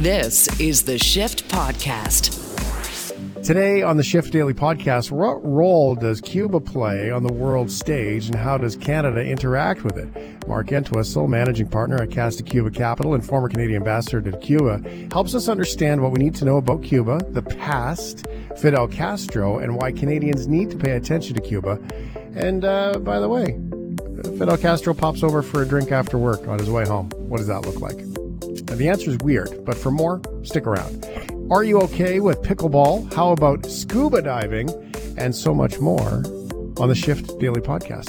This is the Shift Podcast. Today on the Shift Daily Podcast, what role does Cuba play on the world stage and how does Canada interact with it? Mark Entwistle, managing partner at Acasta Cuba Capital and former Canadian ambassador to Cuba, helps us understand what we need to know about Cuba, the past, Fidel Castro, and why Canadians need to pay attention to Cuba. And uh, by the way, Fidel Castro pops over for a drink after work on his way home. What does that look like? The answer is weird, but for more, stick around. Are you okay with pickleball? How about scuba diving? And so much more on the Shift Daily Podcast.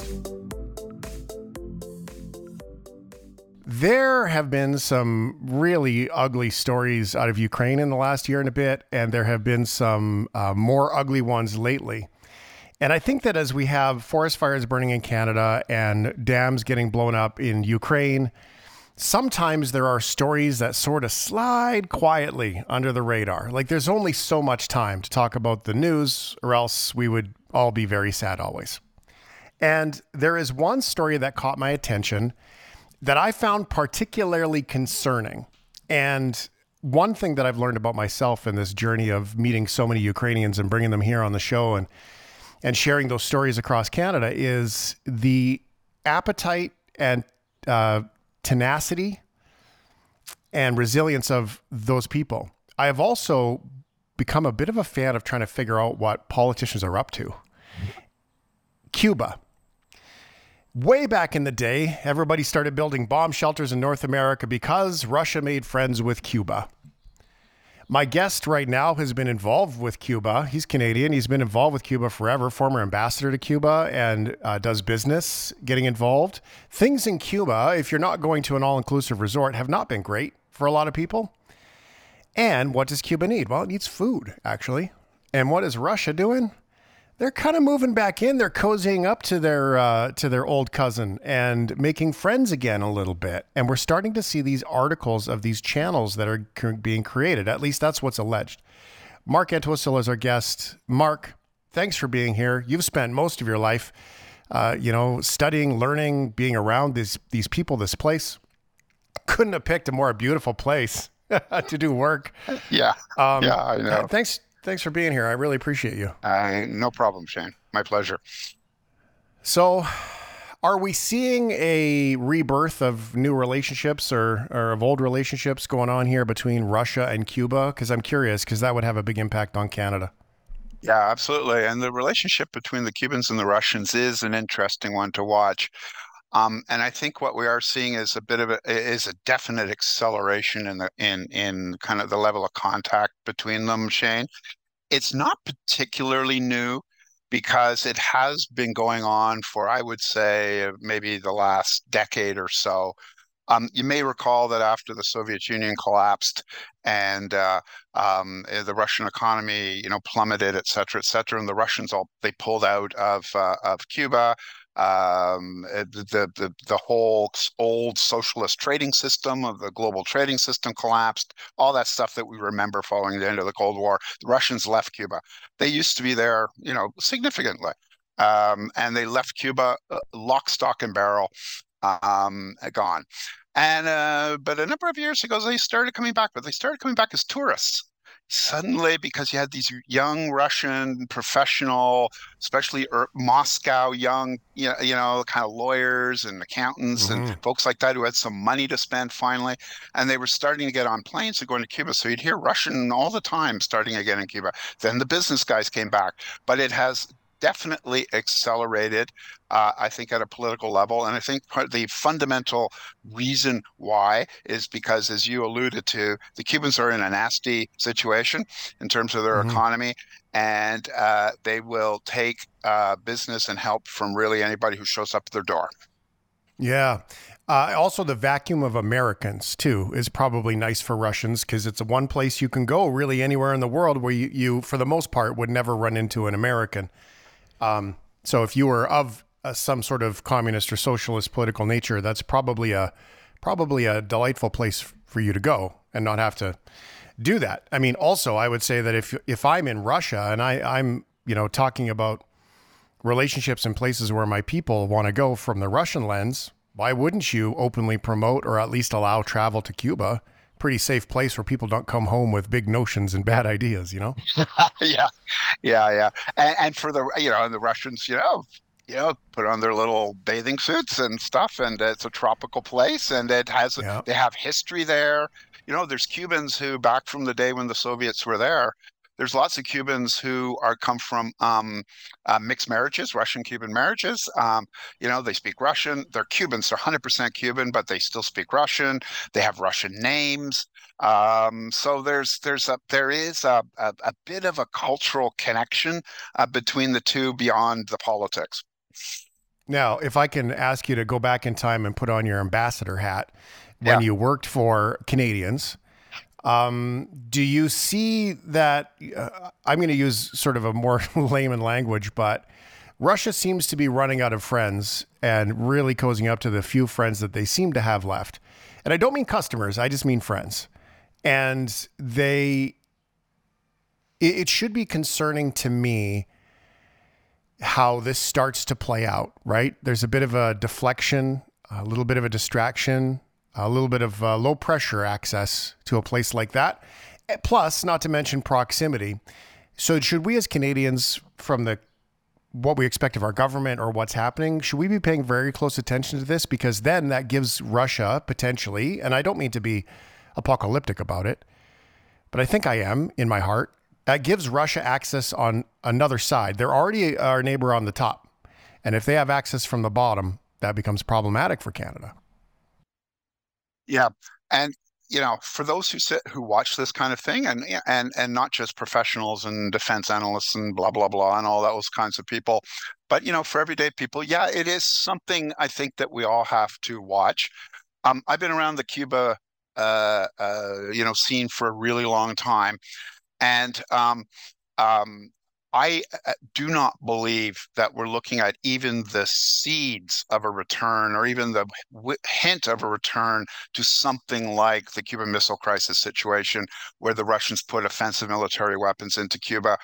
There have been some really ugly stories out of Ukraine in the last year and a bit, and there have been some uh, more ugly ones lately. And I think that as we have forest fires burning in Canada and dams getting blown up in Ukraine, sometimes there are stories that sort of slide quietly under the radar. Like there's only so much time to talk about the news, or else we would all be very sad always. And there is one story that caught my attention that I found particularly concerning. And one thing that I've learned about myself in this journey of meeting so many Ukrainians and bringing them here on the show and and sharing those stories across Canada is the appetite and uh, tenacity and resilience of those people. I have also become a bit of a fan of trying to figure out what politicians are up to. Cuba. Way back in the day, everybody started building bomb shelters in North America because Russia made friends with Cuba. My guest right now has been involved with Cuba. He's Canadian. He's been involved with Cuba forever, former ambassador to Cuba, and uh, does business getting involved. Things in Cuba, if you're not going to an all inclusive resort, have not been great for a lot of people. And what does Cuba need? Well, it needs food, actually. And what is Russia doing? They're kind of moving back in. They're cozying up to their uh, to their old cousin and making friends again a little bit. And we're starting to see these articles of these channels that are being created. At least that's what's alleged. Mark Entwistle is our guest. Mark, thanks for being here. You've spent most of your life, uh, you know, studying, learning, being around these these people, this place. Couldn't have picked a more beautiful place to do work. Yeah, um, yeah, I know. Thanks Thanks for being here. I really appreciate you. Uh, no problem, Shane. My pleasure. So, are we seeing a rebirth of new relationships or, or of old relationships going on here between Russia and Cuba? Because I'm curious, because that would have a big impact on Canada. Yeah, absolutely. And the relationship between the Cubans and the Russians is an interesting one to watch. Um, and I think what we are seeing is a bit of a is a definite acceleration in the in in kind of the level of contact between them, Shane. It's not particularly new because it has been going on for I would say maybe the last decade or so. Um, you may recall that after the Soviet Union collapsed and uh, um, the Russian economy, you know, plummeted, et cetera, et cetera, and the Russians all they pulled out of uh, of Cuba um, eh, the, the the whole old socialist trading system of the global trading system collapsed. All that stuff that we remember following the end of the Cold War. The Russians left Cuba. They used to be there, you know, significantly, um, and they left Cuba uh, lock, stock, and barrel, um, gone. And uh, but a number of years ago, they started coming back, but they started coming back as tourists suddenly because you had these young Russian professional, especially er, Moscow young, you know, you know, kind of lawyers and accountants mm-hmm. and folks like that who had some money to spend finally, and they were starting to get on planes and going to Cuba. So you'd hear Russian all the time starting again in Cuba. Then the business guys came back, but it has definitely accelerated, uh, I think, at a political level. And I think the fundamental reason why is because, as you alluded to, the Cubans are in a nasty situation in terms of their mm-hmm. economy. And uh, they will take uh, business and help from really anybody who shows up at their door. Yeah. Uh, also, the vacuum of Americans, too, is probably nice for Russians because it's the one place you can go really anywhere in the world where you, you, for the most part, would never run into an American. Um, so if you were of uh, some sort of communist or socialist political nature, that's probably a probably a delightful place for you to go and not have to do that. I mean, also, I would say that if if I'm in Russia and I, I'm you know talking about relationships and places where my people want to go from the Russian lens, why wouldn't you openly promote or at least allow travel to Cuba? Pretty safe place where people don't come home with big notions and bad ideas, you know? yeah, yeah, yeah. And, and for the you know, and the Russians, you know, you know, put on their little bathing suits and stuff, and it's a tropical place, and it has yeah. they have history there. You know, there's Cubans who back from the day when the Soviets were there, there's lots of Cubans who are come from um, uh, mixed marriages, Russian Cuban marriages. Um, you know, they speak Russian. They're Cubans. They're 100% Cuban, but they still speak Russian. They have Russian names. Um, so there's there's a there is a, a, a bit of a cultural connection uh, between the two beyond the politics. Now, if I can ask you to go back in time and put on your ambassador hat when yeah. you worked for Canadians um, do you see that? Uh, I'm going to use sort of a more layman language, but Russia seems to be running out of friends and really cozying up to the few friends that they seem to have left. And I don't mean customers, I just mean friends. And they, it, it should be concerning to me how this starts to play out, right? There's a bit of a deflection, a little bit of a distraction a little bit of uh, low pressure access to a place like that. Eh, plus, not to mention proximity. So, should we as Canadians, from the what we expect of our government or what's happening, should we be paying very close attention to this? Because then that gives Russia potentially, and I don't mean to be apocalyptic about it, but I think I am in my heart. That gives Russia access on another side. They're already our neighbor on the top. And if they have access from the bottom, that becomes problematic for Canada. Yeah, and you know, for those who sit who watch this kind of thing, and and and not just professionals and defense analysts and blah blah blah and all those kinds of people, but you know, for everyday people, yeah, it is something I think that we all have to watch. Um, I've been around the Cuba, uh, uh, you know, scene for a really long time, and um, um, I uh, do not believe that we're looking at even the seeds of a return or even the hint of a return to something like the Cuban Missile Crisis situation, where the Russians put offensive military weapons into Cuba.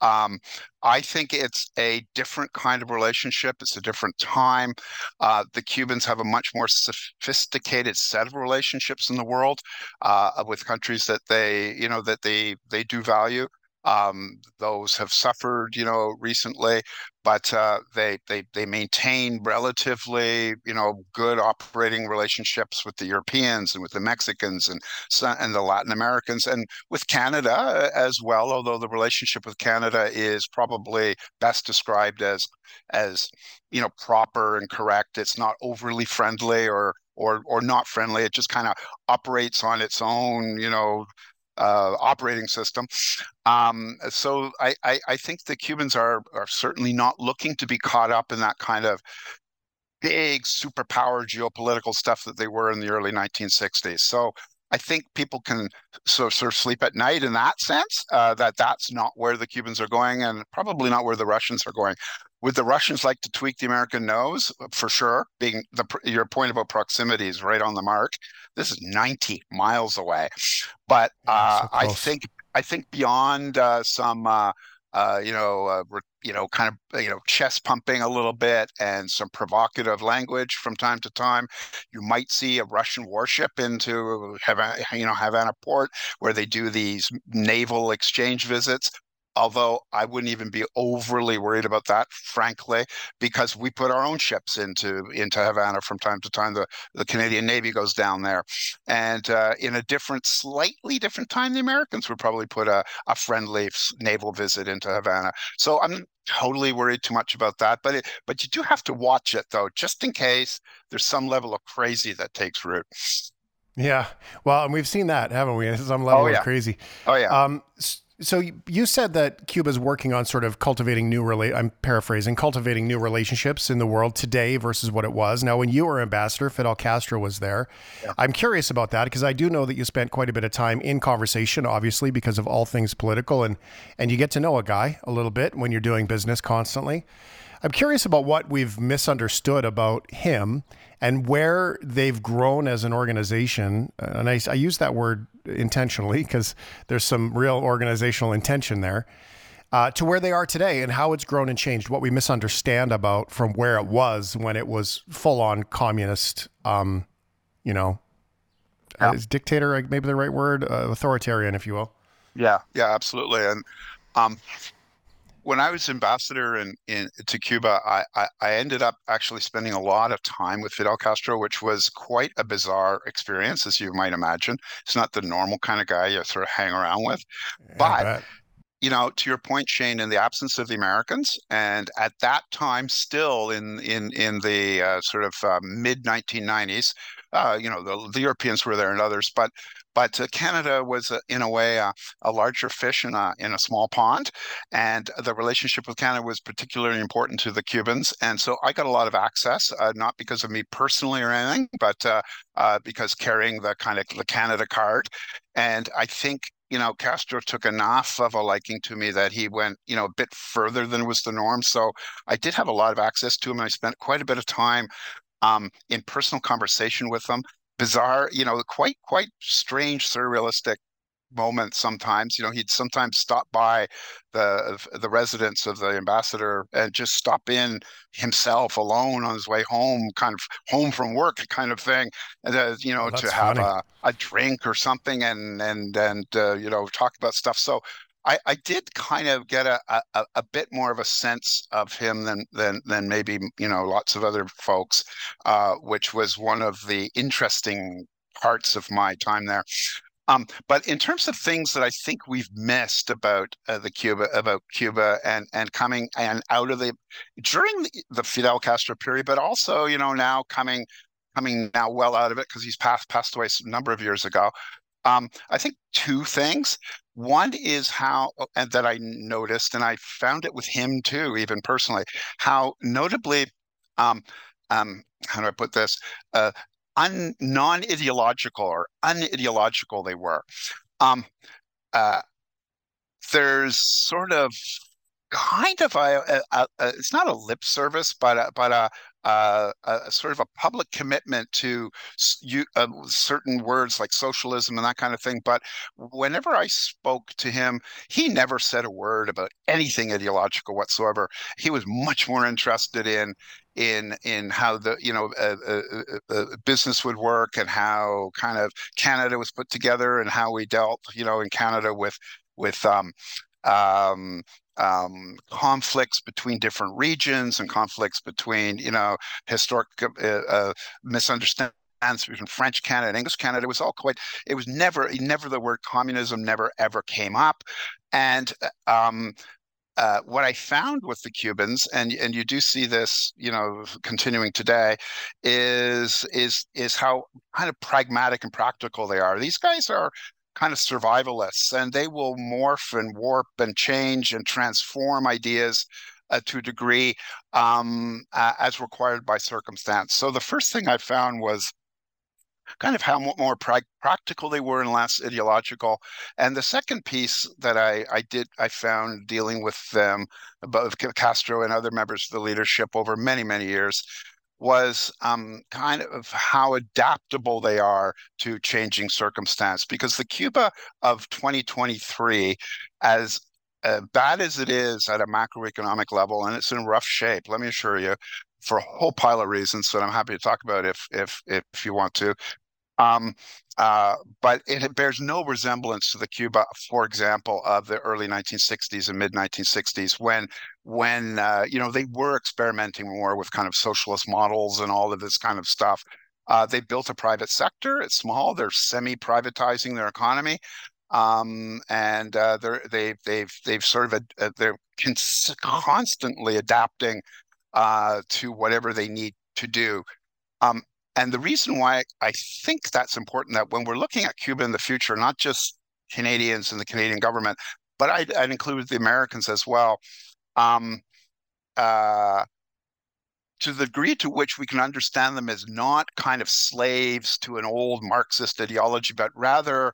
Um, I think it's a different kind of relationship. It's a different time. Uh, the Cubans have a much more sophisticated set of relationships in the world uh, with countries that they, you know, that they they do value. Um, those have suffered, you know, recently, but uh, they they they maintain relatively, you know, good operating relationships with the Europeans and with the Mexicans and and the Latin Americans and with Canada uh, as well. Although the relationship with Canada is probably best described as as you know proper and correct. It's not overly friendly or or or not friendly. It just kind of operates on its own, you know, uh, operating system. Um, so I, I, I, think the Cubans are are certainly not looking to be caught up in that kind of big superpower geopolitical stuff that they were in the early 1960s. So I think people can sort of, sort of sleep at night in that sense. Uh, that that's not where the Cubans are going, and probably not where the Russians are going. Would the Russians like to tweak the American nose? For sure. Being the your point about proximity is right on the mark. This is 90 miles away, but uh, so I think I think beyond uh, some uh, uh you know uh, you know kind of you know chest pumping a little bit and some provocative language from time to time, you might see a Russian warship into Havana, you know Havana port where they do these naval exchange visits although I wouldn't even be overly worried about that, frankly, because we put our own ships into into Havana from time to time. The the Canadian Navy goes down there, and uh, in a different, slightly different time, the Americans would probably put a, a friendly naval visit into Havana. So I'm totally worried too much about that, but it, but you do have to watch it though, just in case there's some level of crazy that takes root. Yeah, well, and we've seen that, haven't we? Some level oh, yeah. of crazy. Oh yeah. Um, so you said that Cuba is working on sort of cultivating new rela- I'm paraphrasing, cultivating new relationships in the world today versus what it was. Now, when you were ambassador, Fidel Castro was there. Yeah. I'm curious about that because I do know that you spent quite a bit of time in conversation, obviously because of all things political, and and you get to know a guy a little bit when you're doing business constantly. I'm curious about what we've misunderstood about him and where they've grown as an organization. And I, I use that word intentionally because there's some real organizational intention there. Uh, to where they are today and how it's grown and changed, what we misunderstand about from where it was when it was full on communist, um, you know, yeah. is dictator maybe the right word, uh, authoritarian, if you will. Yeah, yeah, absolutely. And um, when I was ambassador in, in to Cuba, I, I, I, ended up actually spending a lot of time with Fidel Castro, which was quite a bizarre experience, as you might imagine. It's not the normal kind of guy you sort of hang around with, yeah, but you know, to your point, Shane, in the absence of the Americans, and at that time, still in in in the uh, sort of uh, mid 1990s, uh, you know, the, the, Europeans were there and others, but but uh, Canada was uh, in a way uh, a larger fish in a in a small pond, and the relationship with Canada was particularly important to the Cubans, and so I got a lot of access, not because of me personally or anything, but because carrying the kind of the Canada card, and I think you know, Castro took enough of a liking to me that he went, you know, a bit further than was the norm. So I did have a lot of access to him, I spent quite a bit of time um, in personal conversation with him. Bizarre, you know, quite quite strange, surrealistic moments sometimes you know he'd sometimes stop by the the residence of the ambassador and just stop in himself alone on his way home kind of home from work kind of thing and uh, you know to have a, a drink or something and and and uh, you know talk about stuff. So I, I did kind of get a, a, a bit more of a sense of him than than than maybe you know lots of other folks, uh, which was one of the interesting parts of my time there. Um, but in terms of things that I think we've missed about uh, the Cuba about Cuba and and coming and out of the during the, the Fidel Castro period, but also you know now coming coming now well out of it because he's passed passed away a number of years ago. Um, I think two things. One is how uh, and that I noticed, and I found it with him too, even personally, how notably um, um, how do I put this? Uh, un, non-ideological or unideological they were. Um, uh, there's sort of kind of a, a, a, it's not a lip service, but a, but a, uh, a, sort of a public commitment to you, uh, certain words like socialism and that kind of thing. But whenever I spoke to him, he never said a word about anything ideological whatsoever. He was much more interested in in in how the you know uh, uh, uh, uh, business would work and how kind of Canada was put together and how we dealt you know in Canada with with um, um, um, conflicts between different regions and conflicts between you know historic uh, uh, misunderstandings between French Canada and English Canada. It was all quite. It was never, never the word communism never ever came up, and um, uh, what I found with the Cubans, and and you do see this, you know, continuing today, is is is how kind of pragmatic and practical they are. These guys are kind of survivalists, and they will morph and warp and change and transform ideas uh, to a degree um, uh, as required by circumstance. So the first thing I found was kind of how more pra- practical they were and less ideological. And the second piece that I, I did, I found dealing with them, both Castro and other members of the leadership over many, many years, was um, kind of how adaptable they are to changing circumstance. Because the Cuba of 2023, as uh, bad as it is at a macroeconomic level, and it's in rough shape, let me assure you, for a whole pile of reasons that I'm happy to talk about if if if you want to. Um, but it bears no resemblance to the Cuba, for example, of the early 1960s and mid 1960s, when when uh, you know they were experimenting more with kind of socialist models and all of this kind of stuff. Uh, they built a private sector. It's small. They're semi-privatizing their economy, um, and uh, they're they've they've they've sort of a, they're cons- constantly adapting uh, to whatever they need to do. Um, and the reason why I think that's important that when we're looking at Cuba in the future, not just Canadians and the Canadian government, but I'd, I'd include the Americans as well. Um, uh, to the degree to which we can understand them as not kind of slaves to an old Marxist ideology, but rather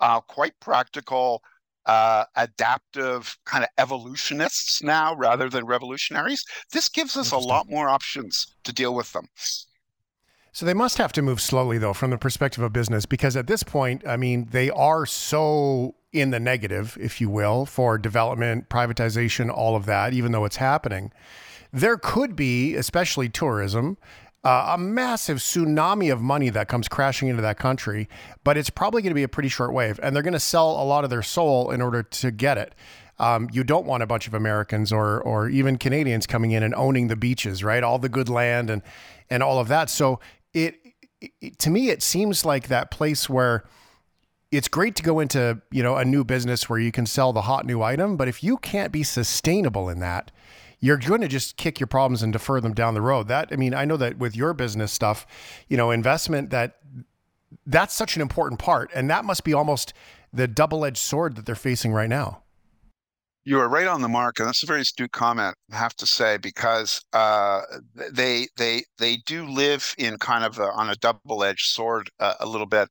uh, quite practical, uh, adaptive kind of evolutionists now rather than revolutionaries. This gives us a lot more options to deal with them. So they must have to move slowly, though, from the perspective of business, because at this point, I mean, they are so in the negative, if you will, for development, privatization, all of that, even though it's happening. There could be, especially tourism, uh, a massive tsunami of money that comes crashing into that country, but it's probably going to be a pretty short wave, and they're going to sell a lot of their soul in order to get it. Um, you don't want a bunch of Americans or or even Canadians coming in and owning the beaches, right? All the good land and and all of that. So it, it to me, it seems like that place where it's great to go into you know a new business where you can sell the hot new item, but if you can't be sustainable in that, you're going to just kick your problems and defer them down the road. That I mean, I know that with your business stuff, you know, investment that that's such an important part, and that must be almost the double-edged sword that they're facing right now. You are right on the mark, and that's a very astute comment. I have to say because uh, they they they do live in kind of a, on a double-edged sword uh, a little bit.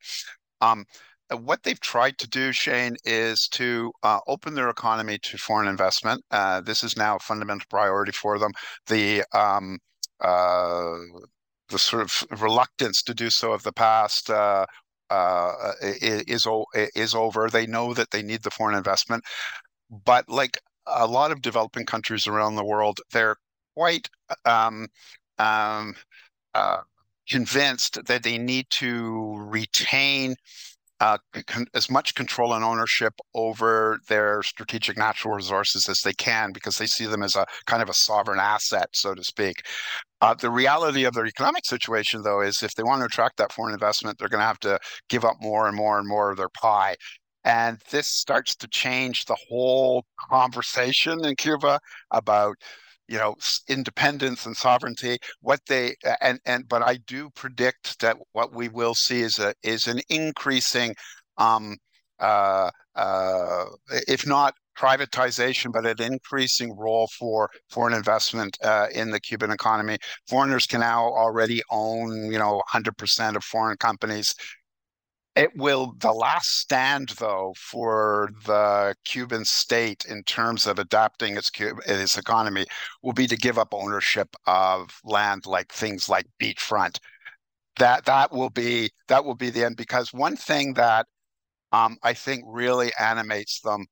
Um, what they've tried to do, Shane, is to uh, open their economy to foreign investment. Uh, this is now a fundamental priority for them. The um, uh, the sort of reluctance to do so of the past uh, uh, is is over. They know that they need the foreign investment, but like a lot of developing countries around the world, they're quite um, um, uh, convinced that they need to retain uh, con- as much control and ownership over their strategic natural resources as they can because they see them as a kind of a sovereign asset, so to speak. Uh, the reality of their economic situation, though, is if they want to attract that foreign investment, they're going to have to give up more and more and more of their pie. And this starts to change the whole conversation in Cuba about you know independence and sovereignty what they and and but i do predict that what we will see is a is an increasing um uh uh if not privatization, but an increasing role for foreign investment uh, in the Cuban economy. Foreigners can now already own, you know, 100% of foreign companies. It will, the last stand though for the Cuban state in terms of adapting its, its economy will be to give up ownership of land like things like beachfront. That that will be that will be the end because one thing that um, I think really animates them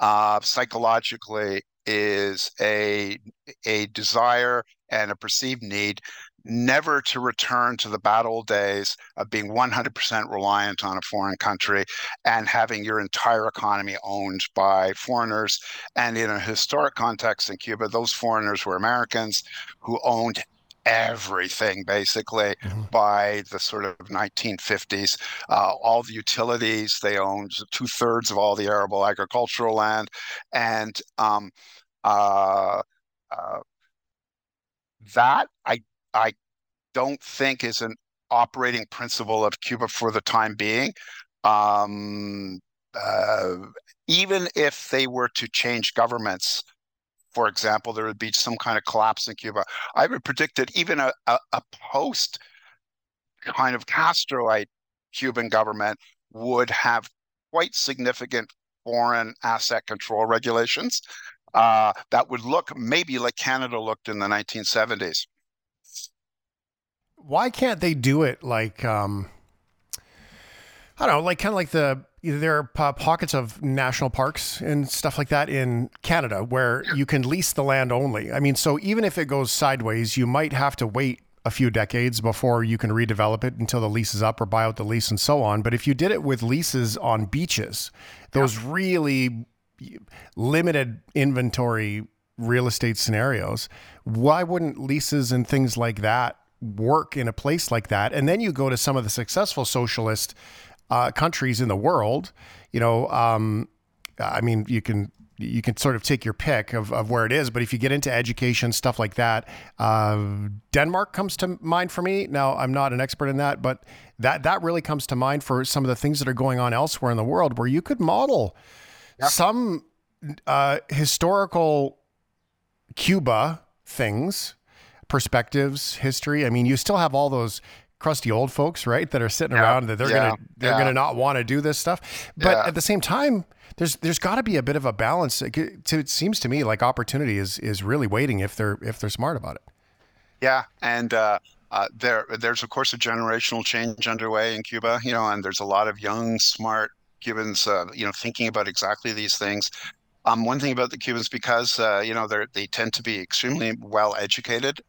uh, psychologically is a a desire and a perceived need never to return to the bad old days of being 100% reliant on a foreign country and having your entire economy owned by foreigners. And in a historic context in Cuba, those foreigners were Americans who owned everything basically mm-hmm. by the sort of 1950s. Uh, all the utilities, they owned two thirds of all the arable agricultural land. And um, uh, uh, that I I don't think is an operating principle of Cuba for the time being. Um, uh, even if they were to change governments, for example, there would be some kind of collapse in Cuba. I would predict that even a, a, a post kind of Castroite Cuban government would have quite significant foreign asset control regulations uh, that would look maybe like Canada looked in the 1970s why can't they do it like um, I don't know, like kind of like the there are pockets of national parks and stuff like that in Canada where you can lease the land only. I mean, so even if it goes sideways, you might have to wait a few decades before you can redevelop it until the lease is up or buy out the lease and so on. But if you did it with leases on beaches, those yeah. really limited inventory real estate scenarios, why wouldn't leases and things like that work in a place like that. And then you go to some of the successful socialist uh, countries in the world. You know, um, I mean, you can you can sort of take your pick of, of where it is. But if you get into education, stuff like that, uh, Denmark comes to mind for me. Now, I'm not an expert in that, but that that really comes to mind for some of the things that are going on elsewhere in the world, where you could model yep. some uh, historical Cuba things perspectives, history. I mean, you still have all those crusty old folks, right, that are sitting yeah. around that they're yeah. gonna they're yeah. gonna not want to do this stuff. But at the same time, there's there's got to be a bit of a balance. It, it, seems to me like opportunity is is really waiting if they're if they're smart about it. Yeah, and. Uh, uh, there, there's of course a generational change underway in Cuba, you know, and there's a lot of young, smart Cubans, uh, you know, thinking about exactly these things. Um, one thing about the Cubans, because uh, you know they they tend to be extremely well educated,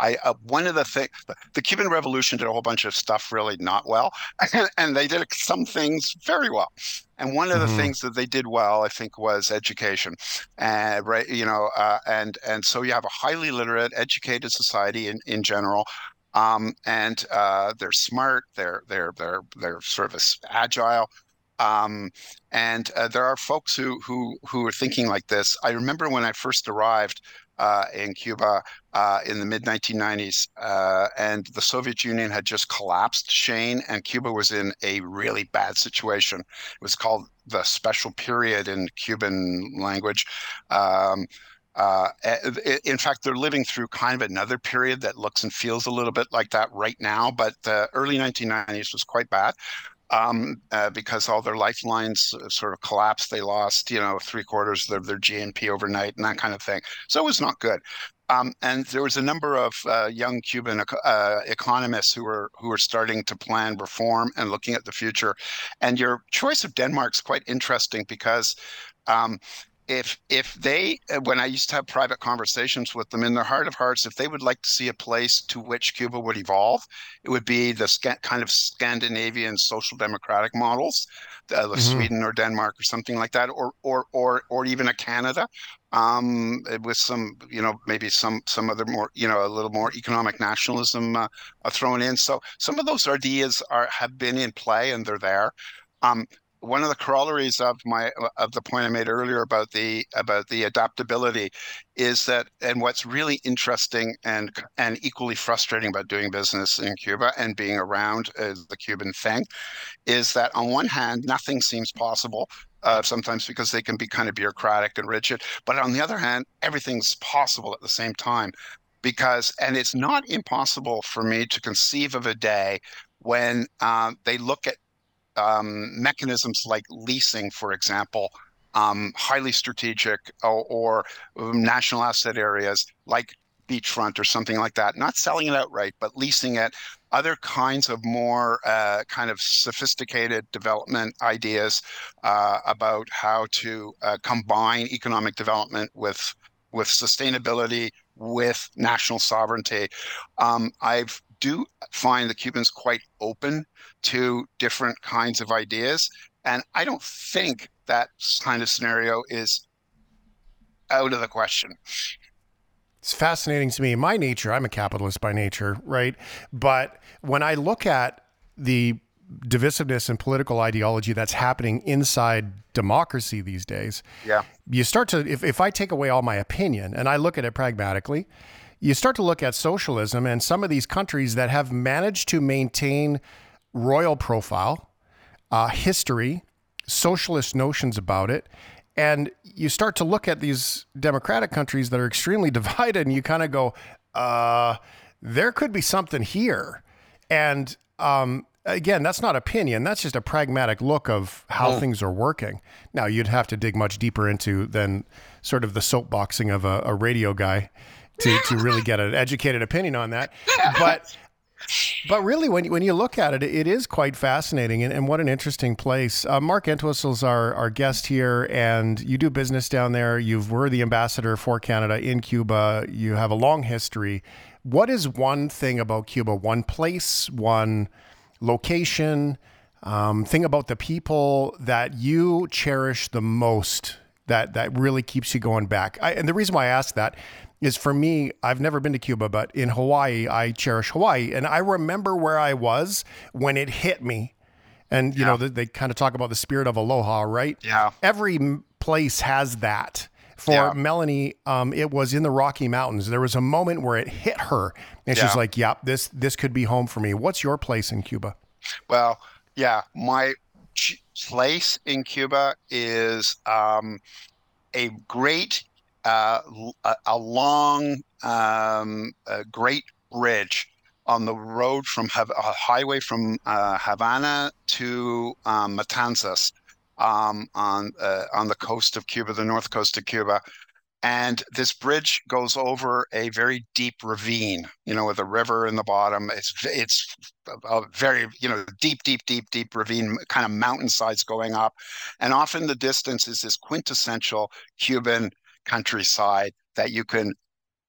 I uh, one of the things the Cuban Revolution did a whole bunch of stuff really not well, and they did some things very well. And one of the mm-hmm. things that they did well, I think, was education, and right, you know, uh, and and so you have a highly literate, educated society in in general. Um, and uh, they're smart. They're they're they're they're sort of agile. Um, and uh, there are folks who who who are thinking like this. I remember when I first arrived uh, in Cuba uh, in the mid 1990s, uh, and the Soviet Union had just collapsed, Shane, and Cuba was in a really bad situation. It was called the special period in Cuban language. Um, uh, in fact, they're living through kind of another period that looks and feels a little bit like that right now, but the early 1990s was quite bad um, uh, because all their lifelines sort of collapsed. They lost, you know, three quarters of their GNP overnight and that kind of thing. So it was not good. Um, and there was a number of uh, young Cuban uh, economists who were who were starting to plan reform and looking at the future. And your choice of Denmark is quite interesting because um, if if they uh, when i used to have private conversations with them in their heart of hearts if they would like to see a place to which cuba would evolve it would be the kind of scandinavian social democratic models uh, mm-hmm. sweden or denmark or something like that or or or or even a canada um, with some you know maybe some some other more you know a little more economic nationalism uh, thrown in so some of those ideas are have been in play and they're there um, one of the corollaries of my of the point I made earlier about the about the adaptability is that and what's really interesting and and equally frustrating about doing business in Cuba and being around uh, the Cuban thing is that on one hand nothing seems possible uh, sometimes because they can be kind of bureaucratic and rigid but on the other hand everything's possible at the same time because and it's not impossible for me to conceive of a day when uh, they look at um, mechanisms like leasing, for example, um, highly strategic or, or, national asset areas like beachfront or something like that. Not selling it outright, but leasing it. Other kinds of more uh, kind of sophisticated development ideas uh, about how to uh, combine economic development with with sustainability, with national sovereignty. Um, I've do find the Cubans quite open to different kinds of ideas. And I don't think that kind of scenario is out of the question. It's fascinating to me. In my nature, I'm a capitalist by nature, right? But when I look at the divisiveness and political ideology that's happening inside democracy these days, yeah, you start to if, if I take away all my opinion and I look at it pragmatically, you start to look at socialism and some of these countries that have managed to maintain royal profile, uh, history, socialist notions about it. And you start to look at these democratic countries that are extremely divided, and you kind of go, uh, there could be something here. And um, again, that's not opinion. That's just a pragmatic look of how oh. things are working. Now, you'd have to dig much deeper into than sort of the soapboxing of a, a radio guy to to really get an educated opinion on that. But but really, when when you look at it, it is quite fascinating, and, and what an interesting place. Uh, Mark Entwistle's our our guest here, and you do business down there. You were the ambassador for Canada in Cuba. You have a long history. What is one thing about Cuba? One place, one location, um, thing about the people that you cherish the most that that really keeps you going back. I, and the reason why I ask that is for me, I've never been to Cuba, but in Hawaii, I cherish Hawaii. And I remember where I was when it hit me. And, you yeah. know, they, they kind of talk about the spirit of aloha, right? Yeah. Every place has that. For yeah. Melanie, um, it was in the Rocky Mountains. There was a moment where it hit her, and yeah. she's like, "Yep, this this could be home for me." What's your place in Cuba? Well, yeah, my place in Cuba is um, a great uh, a, long, um, a great bridge on the road from a highway from uh, Havana to um, Matanzas um, on uh, on the coast of Cuba, the north coast of Cuba. And this bridge goes over a very deep ravine, you know, with a river in the bottom. It's it's a very, you know, deep, deep, deep, deep ravine, kind of mountainsides going up, and often the distance is this quintessential Cuban countryside that you can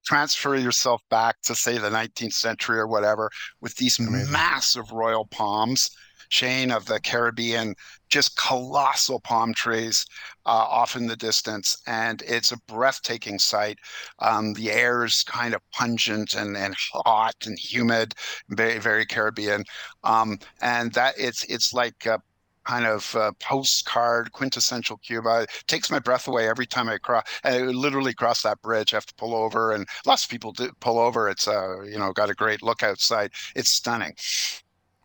transfer yourself back to say the 19th century or whatever with these Amazing. massive royal palms chain of the Caribbean, just colossal palm trees uh, off in the distance. And it's a breathtaking sight. Um, the air is kind of pungent and, and hot and humid, very, very Caribbean. Um, and that it's, it's like a kind of uh, postcard quintessential Cuba. It takes my breath away every time I cross. I literally cross that bridge. I have to pull over, and lots of people do pull over. It's uh, you know, got a great look outside. It's stunning.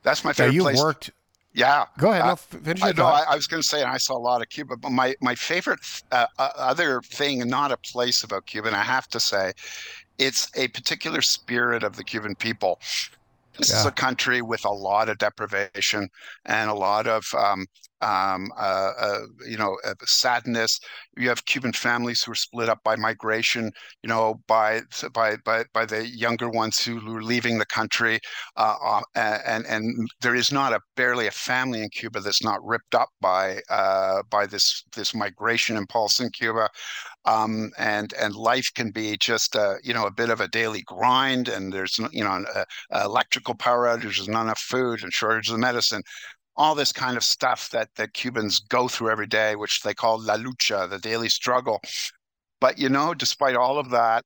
That's my favorite yeah, you place. worked. Yeah. Go ahead. Uh, finish I, no, I, I, was going to say, I saw a lot of Cuba, but my my favorite uh, uh, other thing, not a place about Cuba, and I have to say, it's a particular spirit of the Cuban people. This yeah. is a country with a lot of deprivation and a lot of um, um, uh, uh, you know, uh, sadness. You have Cuban families who are split up by migration, you know, by by by, by the younger ones who are leaving the country, uh, uh, and and there is not a barely a family in Cuba that's not ripped up by uh, by this this migration impulse in Cuba. Um, and and life can be just a, you know a bit of a daily grind, and there's you know an, electrical power outages, not enough food, and shortage of medicine all this kind of stuff that that Cubans go through every day, which they call la lucha, the daily struggle. But you know, despite all of that,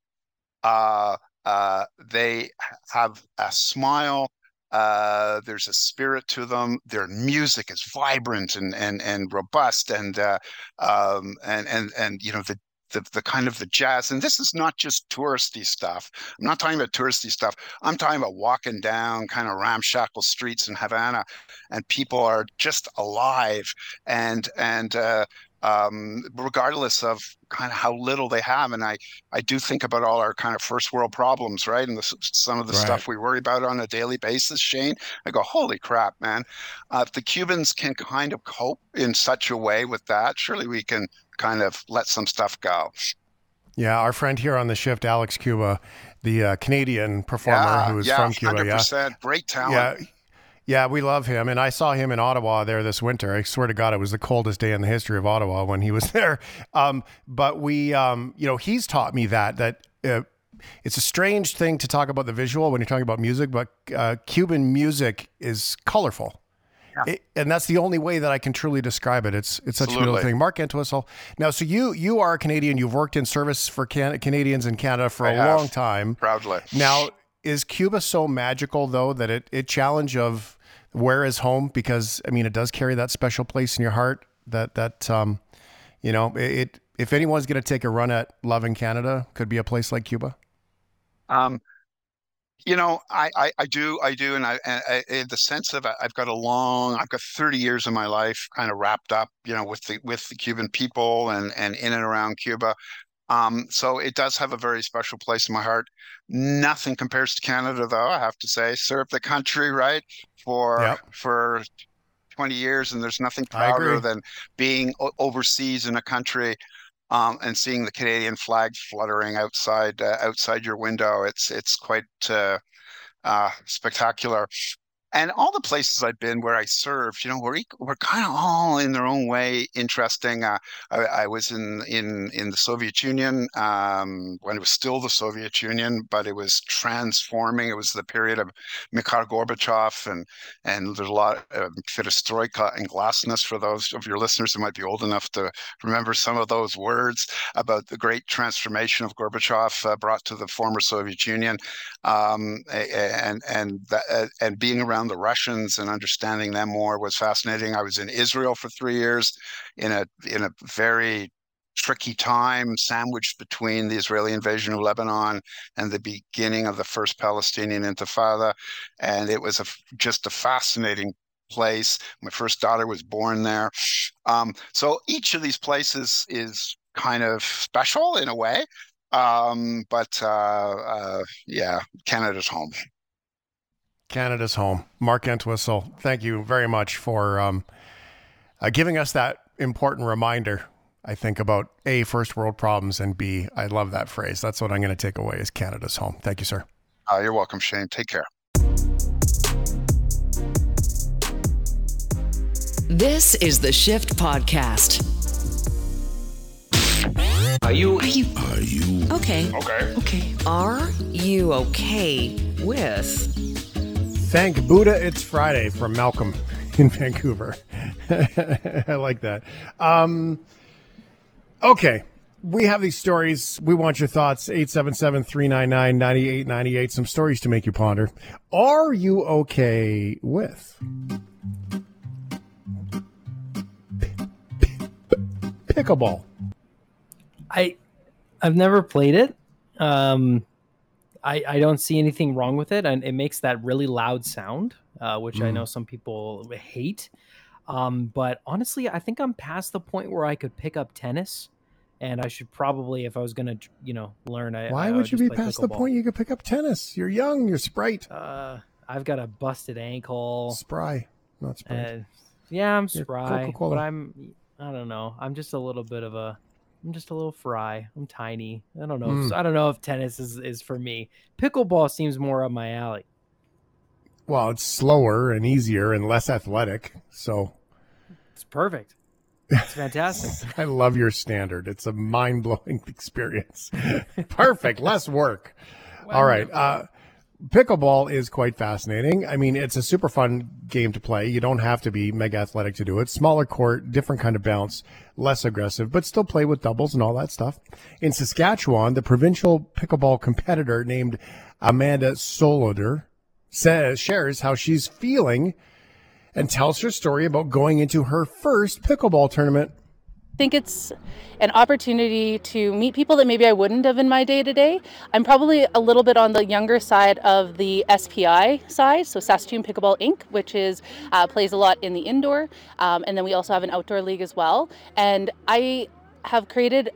uh, uh, they have a smile. Uh, there's a spirit to them. Their music is vibrant and and and robust, and uh, um, and and and you know the the, the kind of the jazz and this is not just touristy stuff i'm not talking about touristy stuff i'm talking about walking down kind of ramshackle streets in havana and people are just alive and and uh, um, regardless of kind of how little they have. And I, I do think about all our kind of first world problems, right? And the, some of the right. stuff we worry about on a daily basis, Shane. I go, holy crap, man! Uh, if the Cubans can kind of cope in such a way with that, surely we can kind of let some stuff go. Yeah, our friend here on the shift, Alex Cuba, the uh, Canadian performer yeah, who is yeah, from Cuba. 100%, yeah, great talent. Yeah. Yeah, we love him. And I saw him in Ottawa there this winter. I swear to God, it was the coldest day in the history of Ottawa when he was there. Um, but we, um, you know, he's taught me that, that, uh, it's a strange thing to talk about the visual when you're talking about music, but uh, Cuban music is colorful. Yeah. It, and that's the only way that I can truly describe it. It's it's such Absolutely. a beautiful thing. Mark Entwistle. Now, so you you are a Canadian. You've worked in service for Can- Canadians in Canada for I a have, long time. Proudly. Now, is Cuba so magical though that it it challenge of where is home? Because I mean, it does carry that special place in your heart. That that um, you know, it, it if anyone's going to take a run at loving Canada, could be a place like Cuba. Um, you know, I, I, I, do, I do, and I, and I, in the sense of I've got a long, I've got 30 years of my life kind of wrapped up, you know, with the with the Cuban people and and in and around Cuba. Um, so it does have a very special place in my heart. Nothing compares to Canada, though. I have to say, served the country right for yep. for 20 years, and there's nothing prouder than being overseas in a country um, and seeing the Canadian flag fluttering outside uh, outside your window. It's it's quite uh, uh, spectacular and all the places I've been where I served, you know, were were kind of all in their own way interesting. Uh, I, I, was in in in the Soviet Union um, when it was still the Soviet Union, but it was transforming. It was the period of Mikhail Gorbachev, and and there's a lot of perestroika and glasnost for those of your listeners who might be old enough to remember some of those words about the great transformation of Gorbachev uh, brought to the former Soviet Union, um, and and uh, and being around around the Russians and understanding them more was fascinating. I was in Israel for three years in a in a very tricky time sandwiched between the Israeli invasion of Lebanon and the beginning of the first Palestinian Intifada, and it was a, just a fascinating place. My first daughter was born there, um, so each of these places is kind of special in a way. Um, but uh, uh, yeah, Canada's home. Canada's home. Mark Entwistle, thank you very much for um, uh, giving us that important reminder. I think about A, first world problems, and B, I love that phrase. That's what I'm going to take away is Canada's home. Thank you, sir. Uh, you're welcome, Shane. Take care. This is the Shift Podcast. Are you? Are you Are you okay? Okay. Okay. Are you okay with? Thank Buddha it's Friday from Malcolm in Vancouver. I like that. Um, okay. We have these stories. We want your thoughts. 877 399 9898. Some stories to make you ponder. Are you okay with? Pickleball. I I've never played it. Um, I I don't see anything wrong with it, and it makes that really loud sound, uh, which I know some people hate. Um, but honestly, I think I'm past the point where I could pick up tennis, and I should probably, if I was gonna, you know, learn. I, Why I would you be past the point you could pick up tennis? You're young. You're sprite. Uh, I've got a busted ankle. Spry. Not sprite. And yeah, I'm spry, but I'm I don't know. I'm just a little bit of a I'm just a little fry. I'm tiny. I don't know. Hmm. If, I don't know if tennis is, is for me. Pickleball seems more up my alley. well, it's slower and easier and less athletic. So It's perfect. It's fantastic. I love your standard. It's a mind blowing experience. Perfect. Less work. All right. Uh, pickleball is quite fascinating. I mean, it's a super fun game to play. You don't have to be mega athletic to do it. Smaller court, different kind of bounce, less aggressive, but still play with doubles and all that stuff. In Saskatchewan, the provincial pickleball competitor named Amanda Soloder says shares how she's feeling and tells her story about going into her first pickleball tournament. Think it's an opportunity to meet people that maybe I wouldn't have in my day to day. I'm probably a little bit on the younger side of the SPI side, so Saskatoon Pickleball Inc., which is uh, plays a lot in the indoor, um, and then we also have an outdoor league as well. And I have created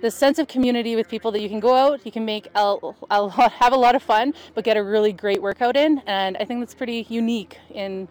the sense of community with people that you can go out, you can make a, a lot, have a lot of fun, but get a really great workout in. And I think that's pretty unique in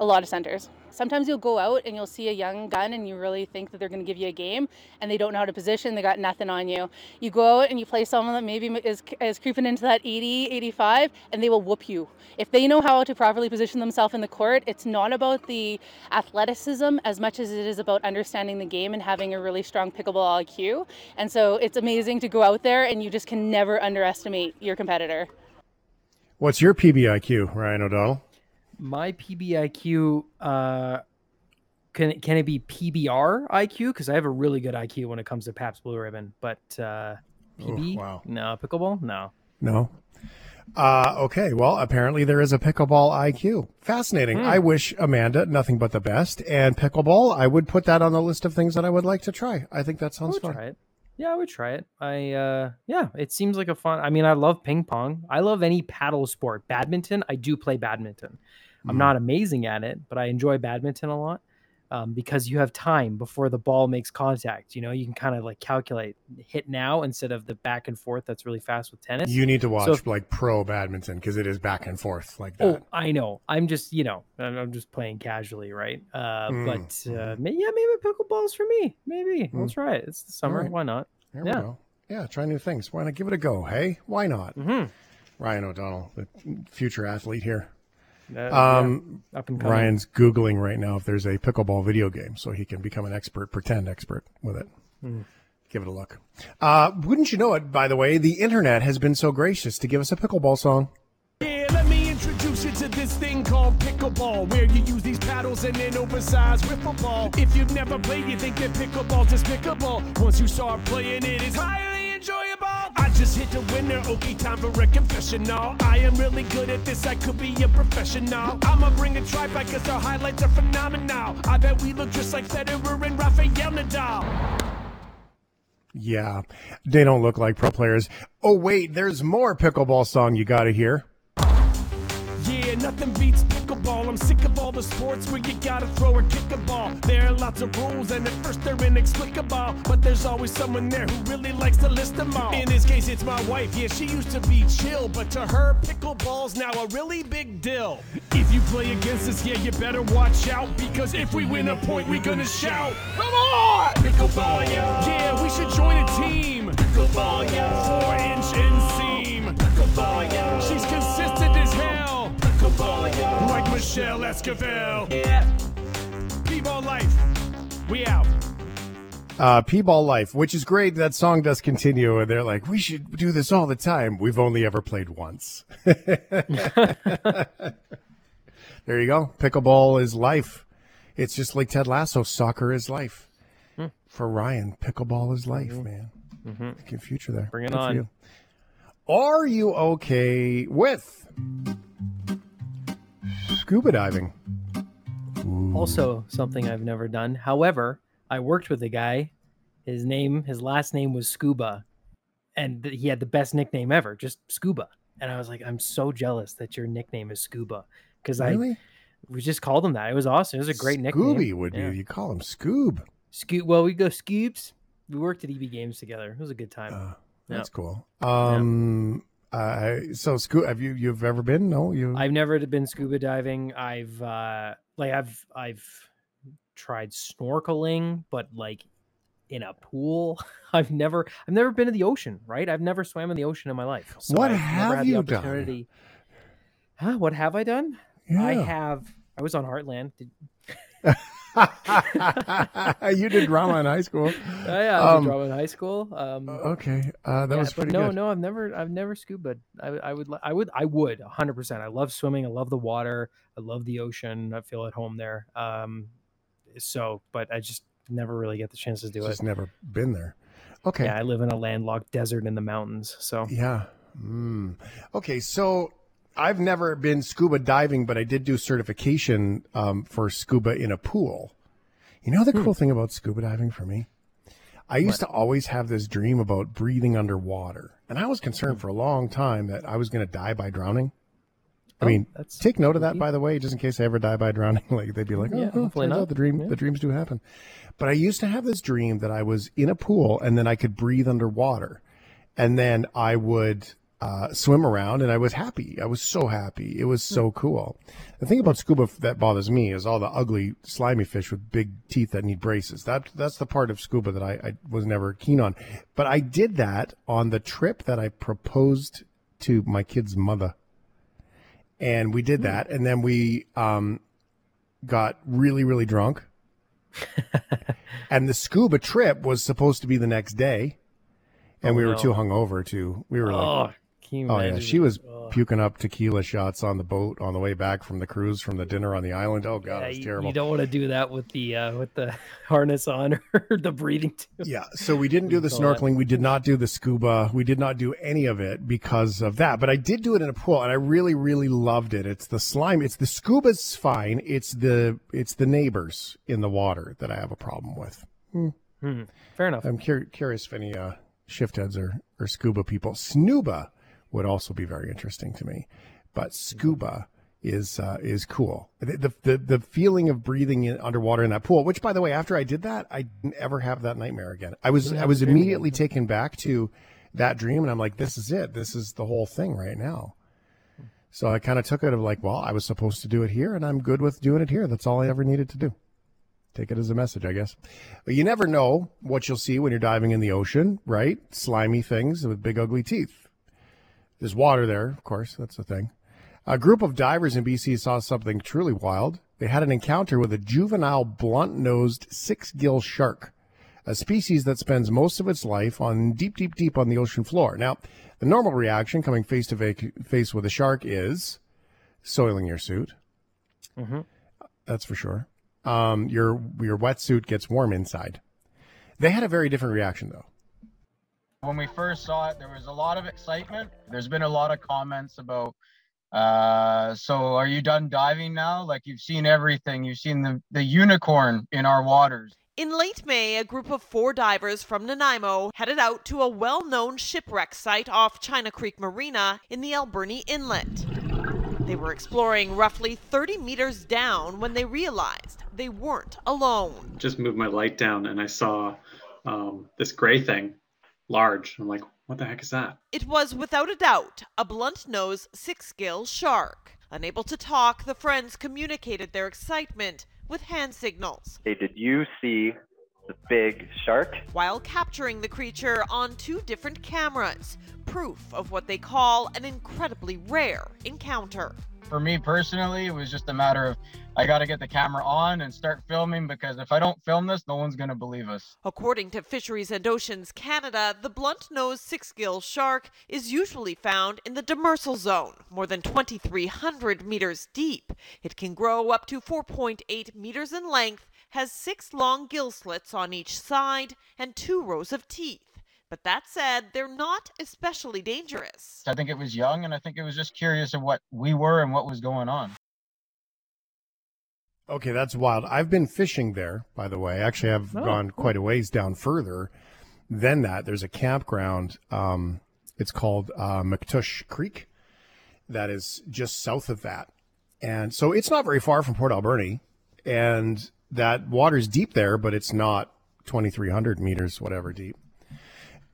a lot of centers. Sometimes you'll go out and you'll see a young gun and you really think that they're going to give you a game and they don't know how to position, they got nothing on you. You go out and you play someone that maybe is, is creeping into that 80, 85, and they will whoop you. If they know how to properly position themselves in the court, it's not about the athleticism as much as it is about understanding the game and having a really strong pickleball IQ. And so it's amazing to go out there and you just can never underestimate your competitor. What's your PBIQ, Ryan O'Donnell? My PBIQ uh can can it be PBR IQ? Because I have a really good IQ when it comes to Pabst Blue Ribbon, but uh PB wow. no pickleball no. No. Uh, okay. Well, apparently there is a pickleball IQ. Fascinating. I wish Amanda nothing but the best. And pickleball, I would put that on the list of things that I would like to try. I think that sounds fun. Yeah, I would try it. I uh yeah, it seems like a fun. I mean, I love ping pong. I love any paddle sport. Badminton, I do play badminton. I'm Mm. not amazing at it, but I enjoy badminton a lot. Um, because you have time before the ball makes contact. You know, you can kind of like calculate hit now instead of the back and forth that's really fast with tennis. You need to watch So if- like pro badminton because it is back and forth like that. Oh, that. I know. I'm just, you know, I'm just playing casually, right? Uh, Mm, but uh, may, yeah, maybe pickleball's for me. Maybe we'll Mm. try it. It's the summer. right. Why not? There yeah. we go. Yeah, try new things. Why not give it a go? Hey, why not? hmm Ryan O'Donnell, the future athlete here. Uh, Um, yeah, up and coming. Ryan's Googling right now if there's a pickleball video game so he can become an expert, pretend expert with it. Hmm. Give it a look. Uh, wouldn't you know it, by the way, the internet has been so gracious to give us a pickleball song. Yeah, let me introduce you to this thing called pickleball, where you use these paddles and an oversized wiffle ball. If you've never played, you think that pickleball's despicable. Once you start playing it, it's highly enjoyable. I just hit the winner, okay, time for a confessional. I am really good at this, I could be a professional. I'ma bring a tripod cause our highlights are phenomenal. I bet we look just like Federer and Rafael Nadal. Yeah, they don't look like pro players. Oh, wait, there's more pickleball song you got to hear. Yeah, nothing beats pickleball. I'm sick of all the sports where you gotta throw or kick a ball. There are lots of rules, and at first they're inexplicable. But there's always someone there who really likes to list them all. In this case, it's my wife. Yeah, she used to be chill, but to her, pickleball's now a really big deal. If you play against us, yeah, you better watch out. Because if we win a point, we gonna shout, Come on! Pickleball, yeah. Yeah, we should join a team. Pickleball, yeah. Four inch inseam. Pickleball, yeah. Michelle Esquivel. Yeah. P-ball life. We out. Uh, P-Ball Life, which is great. That song does continue, and they're like, we should do this all the time. We've only ever played once. there you go. Pickleball is life. It's just like Ted Lasso. Soccer is life. Hmm. For Ryan, pickleball is life, man. Thinking future there. Mm-hmm. Bring it Good on. you. Are you okay with scuba diving? Also, something I've never done. However, I worked with a guy. His name, his last name was Scuba, and he had the best nickname ever, just Scuba. And I was like, I'm so jealous that your nickname is Scuba because I Really? we just called him that. It was awesome. It was a great nickname. Scooby would Yeah. be. You call him Scoob. Scoop. Well, we go Scoops. We worked at EB Games together. It was a good time. Uh, Yeah. that's cool. Um, uh, so Scoop, have you you've ever been? No, you. I've never been scuba diving. I've uh like I've I've tried snorkeling, but like in a pool. I've never I've never been to the ocean, right? I've never swam in the ocean in my life. So What I've have you done? Huh? What have I done? I have I was on Heartland. Did, you did drama in high school. oh, yeah, I Um, in drama in high school. Um Okay, uh, that yeah, was pretty no, good. no, no, I've never, I've never scuba. I, I would, I would, I would, hundred percent. I love swimming. I love the water. I love the ocean. I feel at home there. Um, so, but I just never really get the chance to do Just it. Just never been there. Okay. Yeah, I live in a landlocked desert in the mountains. So, Yeah. Mm. Okay, so I've never been scuba diving, but I did do certification um, for scuba in a pool. You know the Hmm. cool thing about scuba diving for me? I used to always have this dream about breathing underwater. And I was concerned for a long time that I was going to die by drowning. I Oh, mean, take note of that, by the way, just in case I ever die by drowning. Like they'd be like, "Oh, Yeah, oh, hopefully turns not. out the dream, Yeah. the dreams do happen." But I used to have this dream that I was in a pool and then I could breathe underwater, and then I would uh, swim around, and I was happy. I was so happy. It was so cool. The thing about scuba that bothers me is all the ugly, slimy fish with big teeth that need braces. That that's the part of scuba that I, I was never keen on. But I did that on the trip that I proposed to my kid's mother and we did that and then we um got really really drunk and the scuba trip was supposed to be the next day and Oh, we were no. too hungover to we were like oh, you oh yeah she was puking up tequila shots on the boat on the way back from the cruise from the dinner on the island oh god Yeah, it was terrible You don't want to do that with the uh, with the harness on or the breathing tube. Yeah, so we didn't do the snorkeling. We did not do the scuba. We did not do any of it because of that. But I did do it in a pool, and I really, really loved it. It's the slime. It's the scuba's fine. It's the it's the neighbors in the water that I have a problem with. Hmm, fair enough. I'm cur- curious if any uh, shift heads or or scuba people. Snuba would also be very interesting to me, but scuba is uh, is cool. The, the the feeling of breathing in underwater in that pool. Which, by the way, after I did that, I didn't ever have that nightmare again. I was I was dream again. immediately taken back to that dream, and I'm like, this is it. This is the whole thing right now. So I kind of took it of like, well, I was supposed to do it here, and I'm good with doing it here. That's all I ever needed to do. Take it as a message, I guess. But you never know what you'll see when you're diving in the ocean, right? Slimy things with big, ugly teeth. There's water there, of course. That's the thing. A group of divers in BC saw something truly wild. They had an encounter with a juvenile blunt nosed six gill shark, a species that spends most of its life on deep, deep, deep on the ocean floor. Now, the normal reaction coming face to face with a shark is soiling your suit. Mhm. That's for sure. Um, your your wetsuit gets warm inside. They had a very different reaction though. When we first saw it, there was a lot of excitement. There's been a lot of comments about, uh, so are you done diving now? Like you've seen everything. You've seen the, the unicorn in our waters. In late May, a group of four divers from Nanaimo headed out to a well known shipwreck site off China Creek Marina in the Alberni Inlet. They were exploring roughly 30 meters down when they realized they weren't alone. just moved my light down and I saw um, this gray thing, large. I'm like, what the heck is that? It was without a doubt a blunt nosed six gill shark. Unable to talk, the friends communicated their excitement with hand signals. Hey, did you see the big shark. While capturing the creature on two different cameras, proof of what they call an incredibly rare encounter. For me personally, it was just a matter of I got to get the camera on and start filming because if I don't film this, no one's going to believe us. According to Fisheries and Oceans Canada, the blunt-nosed six-gill shark is usually found in the demersal zone, more than 2,300 meters deep. It can grow up to 4.8 meters in length, has six long gill slits on each side, and two rows of teeth. But that said, they're not especially dangerous. I think it was young and I think it was just curious of what we were and what was going on. Okay, that's wild. I've been fishing there, by the way. Actually, I've Oh, gone cool. quite a ways down further than that. There's a campground. Um, it's called uh, McTush Creek that is just south of that. And so it's not very far from Port Alberni. And that water's deep there, but it's not 2,300 meters, whatever deep.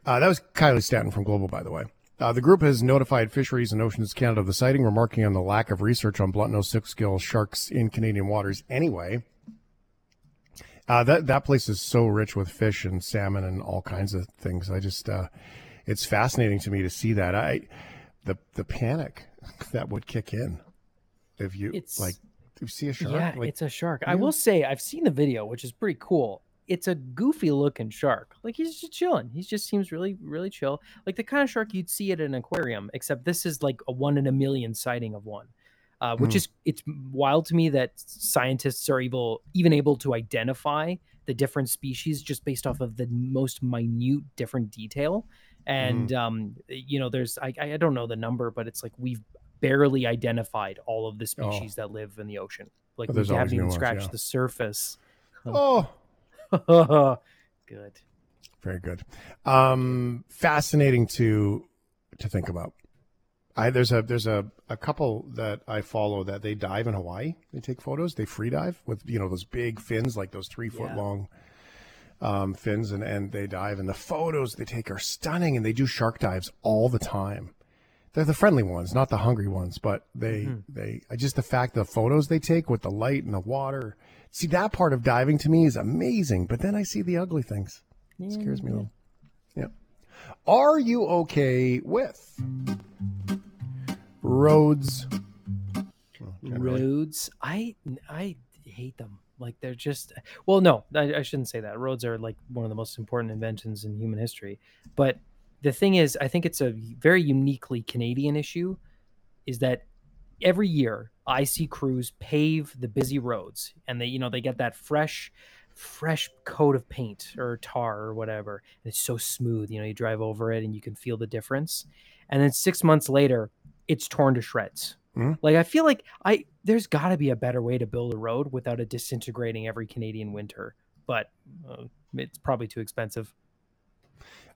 Uh, that was Kylie Stanton from Global, by the way. Uh, the group has notified Fisheries and Oceans Canada of the sighting, remarking on the lack of research on blunt-nosed six-gill sharks in Canadian waters. Anyway, uh, that that place is so rich with fish and salmon and all kinds of things. I just, uh, it's fascinating to me to see that. I, the the panic that would kick in if you It's- like if you see a shark. Yeah, like, it's a shark. I will say I've seen the video, which is pretty cool. It's a goofy looking shark. Like he's just chilling. He just seems really, really chill. Like the kind of shark you'd see at an aquarium, except this is like a one in a million sighting of one. Uh, which Hmm. is it's wild to me that scientists are able even able to identify the different species just based off of the most minute different detail. And Hmm. um, you know, there's I I don't know the number, but it's like we've barely identified all of the Oh. species that live in the ocean. Like But we haven't even ones, scratched yeah. the surface. oh, Good. Very good. Um, fascinating to to think about. I there's a there's a, a couple that I follow that they dive in Hawaii. They take photos. They free dive with you know those big fins, like those three foot Yeah. long um, fins, and and they dive. And the photos they take are stunning. And they do shark dives all the time. They're the friendly ones, not the hungry ones. But they Mhm. they just the fact the photos they take with the light and the water. See that part of diving to me is amazing. But then I see the ugly things. It scares me a little. Yeah. Are you okay with roads? Oh. Roads, I I hate them. Like they're just well, no, I, I shouldn't say that. Roads are like one of the most important inventions in human history. But the thing is, I think it's a very uniquely Canadian issue. Is that every year I see crews pave the busy roads, and they you know they get that fresh fresh coat of paint or tar or whatever and it's so smooth you know you drive over it and you can feel the difference and then six months later it's torn to shreds Mhm. like i feel like i there's got to be a better way to build a road without it disintegrating every canadian winter but uh, it's probably too expensive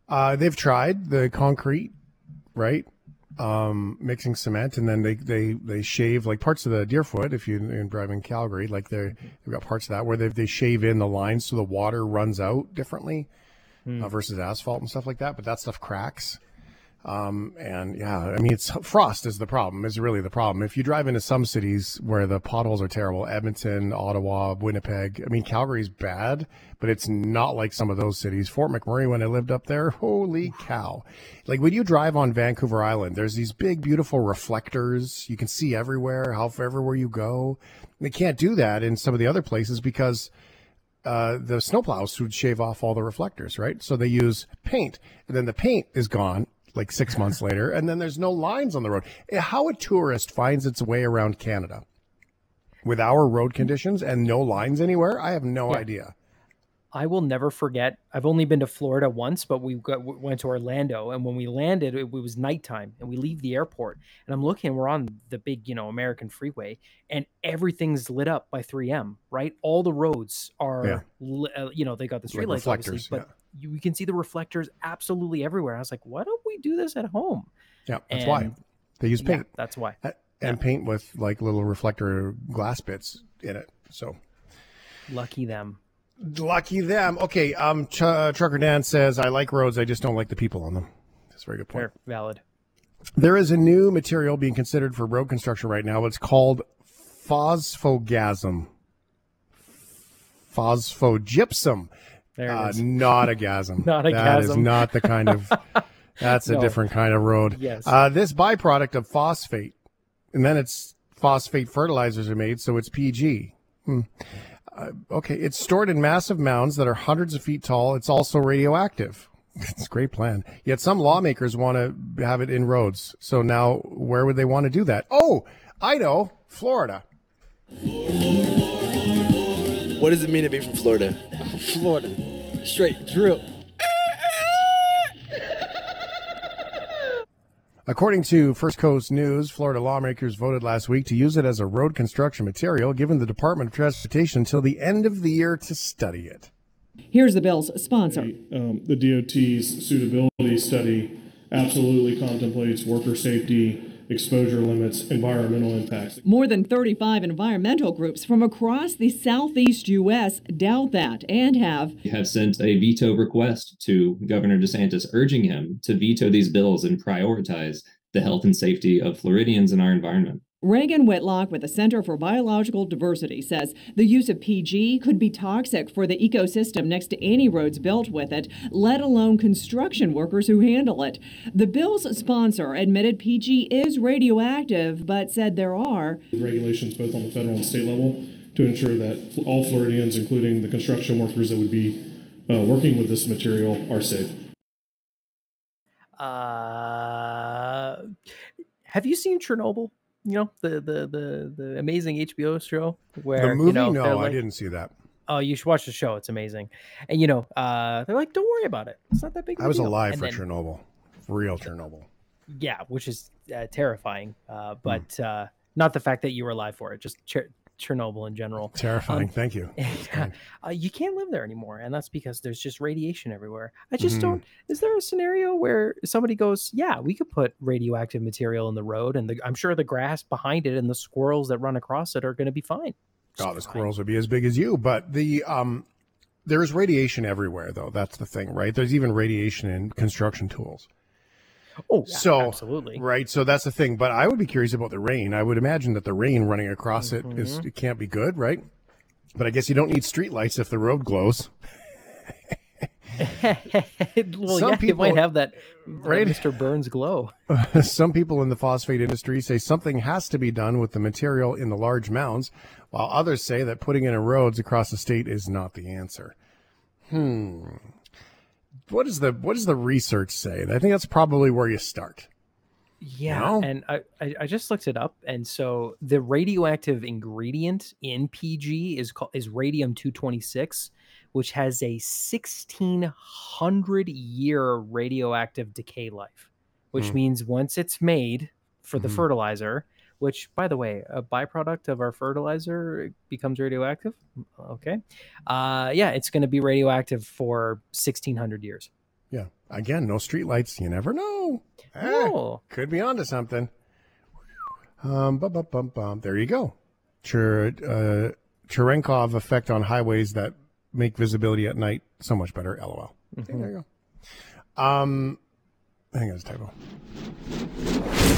Uh, they've tried the concrete, right? Um, mixing cement, and then they, they, they shave like parts of the Deerfoot. If you are driving Calgary, like they they've got parts of that where they they shave in the lines so the water runs out differently Hmm. uh, versus asphalt and stuff like that. But that stuff cracks. Um, and yeah, I mean, it's frost is the problem. Is really the problem. If you drive into some cities where the potholes are terrible, Edmonton, Ottawa, Winnipeg. I mean, Calgary's bad, but it's not like some of those cities. Fort McMurray, when I lived up there, holy cow! Like when you drive on Vancouver Island, there's these big, beautiful reflectors you can see everywhere. How everywhere you go, they can't do that in some of the other places because uh, the snowplows would shave off all the reflectors, right? So they use paint, and then the paint is gone like six months later, and then there's no lines on the road. Eh, How a tourist finds its way around Canada with our road conditions and no lines anywhere, I have no Yeah. idea. I will never forget. I've only been to Florida once, but we got, went to Orlando, and when we landed, it, was nighttime, and we leave the airport, and I'm looking, we're on the big, you know, American freeway, and everything's lit up by 3M, right? All the roads are, Yeah. li- uh, you know, they got the Like street lights, obviously, but you, you can see the reflectors absolutely everywhere. I was like, why don't we do this at home? Yeah, that's why they use Yeah, paint that's why. And paint with like little reflector glass bits in it. So Lucky them. Lucky them. Okay, um, Ch- uh, Trucker Dan says I like roads, I just don't like the people on them. That's a very good point. Fair, valid. There is a new material being considered for road construction right now. It's called phosphogasm. Phosphogypsum. There Uh, is. not a gasm. Not a That is gasm. not the kind of. That's a No. different kind of road. Yes. Uh, this byproduct of phosphate, and then it's phosphate fertilizers are made, so it's PG. Hmm. Uh, okay, it's stored in massive mounds that are hundreds of feet tall. It's also radioactive. It's a great plan. Yet some lawmakers want to have it in roads. So now, where would they want to do that? Oh, I know, Florida. What does it mean to be from Florida? Florida. Straight drill. According to First Coast News, Florida lawmakers voted last week to use it as a road construction material, giving the Department of Transportation until the end of the year to study it. Here's the bill's sponsor. Um, the DOT's suitability study absolutely contemplates worker safety, exposure limits, environmental impacts. More than 35 environmental groups from across the southeast U.S. doubt that and have have sent a veto request to Governor DeSantis urging him to veto these bills and prioritize the health and safety of Floridians and our environment. Ragan Whitlock with the Center for Biological Diversity says the use of PG could be toxic for the ecosystem next to any roads built with it, let alone construction workers who handle it. The bill's sponsor admitted PG is radioactive, but said there are Regulations both on the federal and state level to ensure that all Floridians, including the construction workers that would be uh, working with this material, are safe. Uh, have you seen Chernobyl? You know the the the the amazing HBO show where the movie? you know, no, they're I didn't see that. Oh, you should watch the show. It's amazing. And you know, uh, they're like, "Don't worry about it. It's not that big." of I was deal." alive And for then- Chernobyl, real Chernobyl. Yeah, which is uh, terrifying. Hmm. Uh, but uh, not the fact that you were alive for it. Just Cher- Chernobyl in general. Terrifying. Um, Thank you. yeah, uh, you can't live there anymore, and that's because there's just radiation everywhere. I just Mhm. don't. Is there a scenario where somebody goes, "Yeah, we could put radioactive material in the road, and the, I'm sure the grass behind it and the squirrels that run across it are going to be fine." Oh, the squirrels would be as big as you. But the um, there is radiation everywhere, though. That's the thing, right? There's even radiation in construction tools. Oh, yeah, so absolutely. right. So that's the thing. But I would be curious about the rain. I would imagine that the rain running across it is Mhm. it can't be good, right? But I guess you don't need streetlights if the road glows. well, Some yeah, people- might have that, Right. Mr. Burns glow. Some people in the phosphate industry say something has to be done with the material in the large mounds, while others say that putting in roads across the state is not the answer. Hmm. What does the what does the research say? I think that's probably where you start. Yeah, know? and I, I I just looked it up, and so the radioactive ingredient in PG is called is radium two twenty six, which has a sixteen hundred year radioactive decay life, which Hmm. means once it's made for the Mhm. fertilizer, which by the way, a byproduct of our fertilizer becomes radioactive. Okay, uh, yeah, it's going to be radioactive for sixteen hundred years. Yeah. Again, no streetlights. You never know. Eh, Oh. could be onto something. Um, bum, bum, bum, bum. There you go. Cher, uh, Cherenkov effect on highways that make visibility at night so much better. LOL. Okay, there you go. Um, I think that's a typo.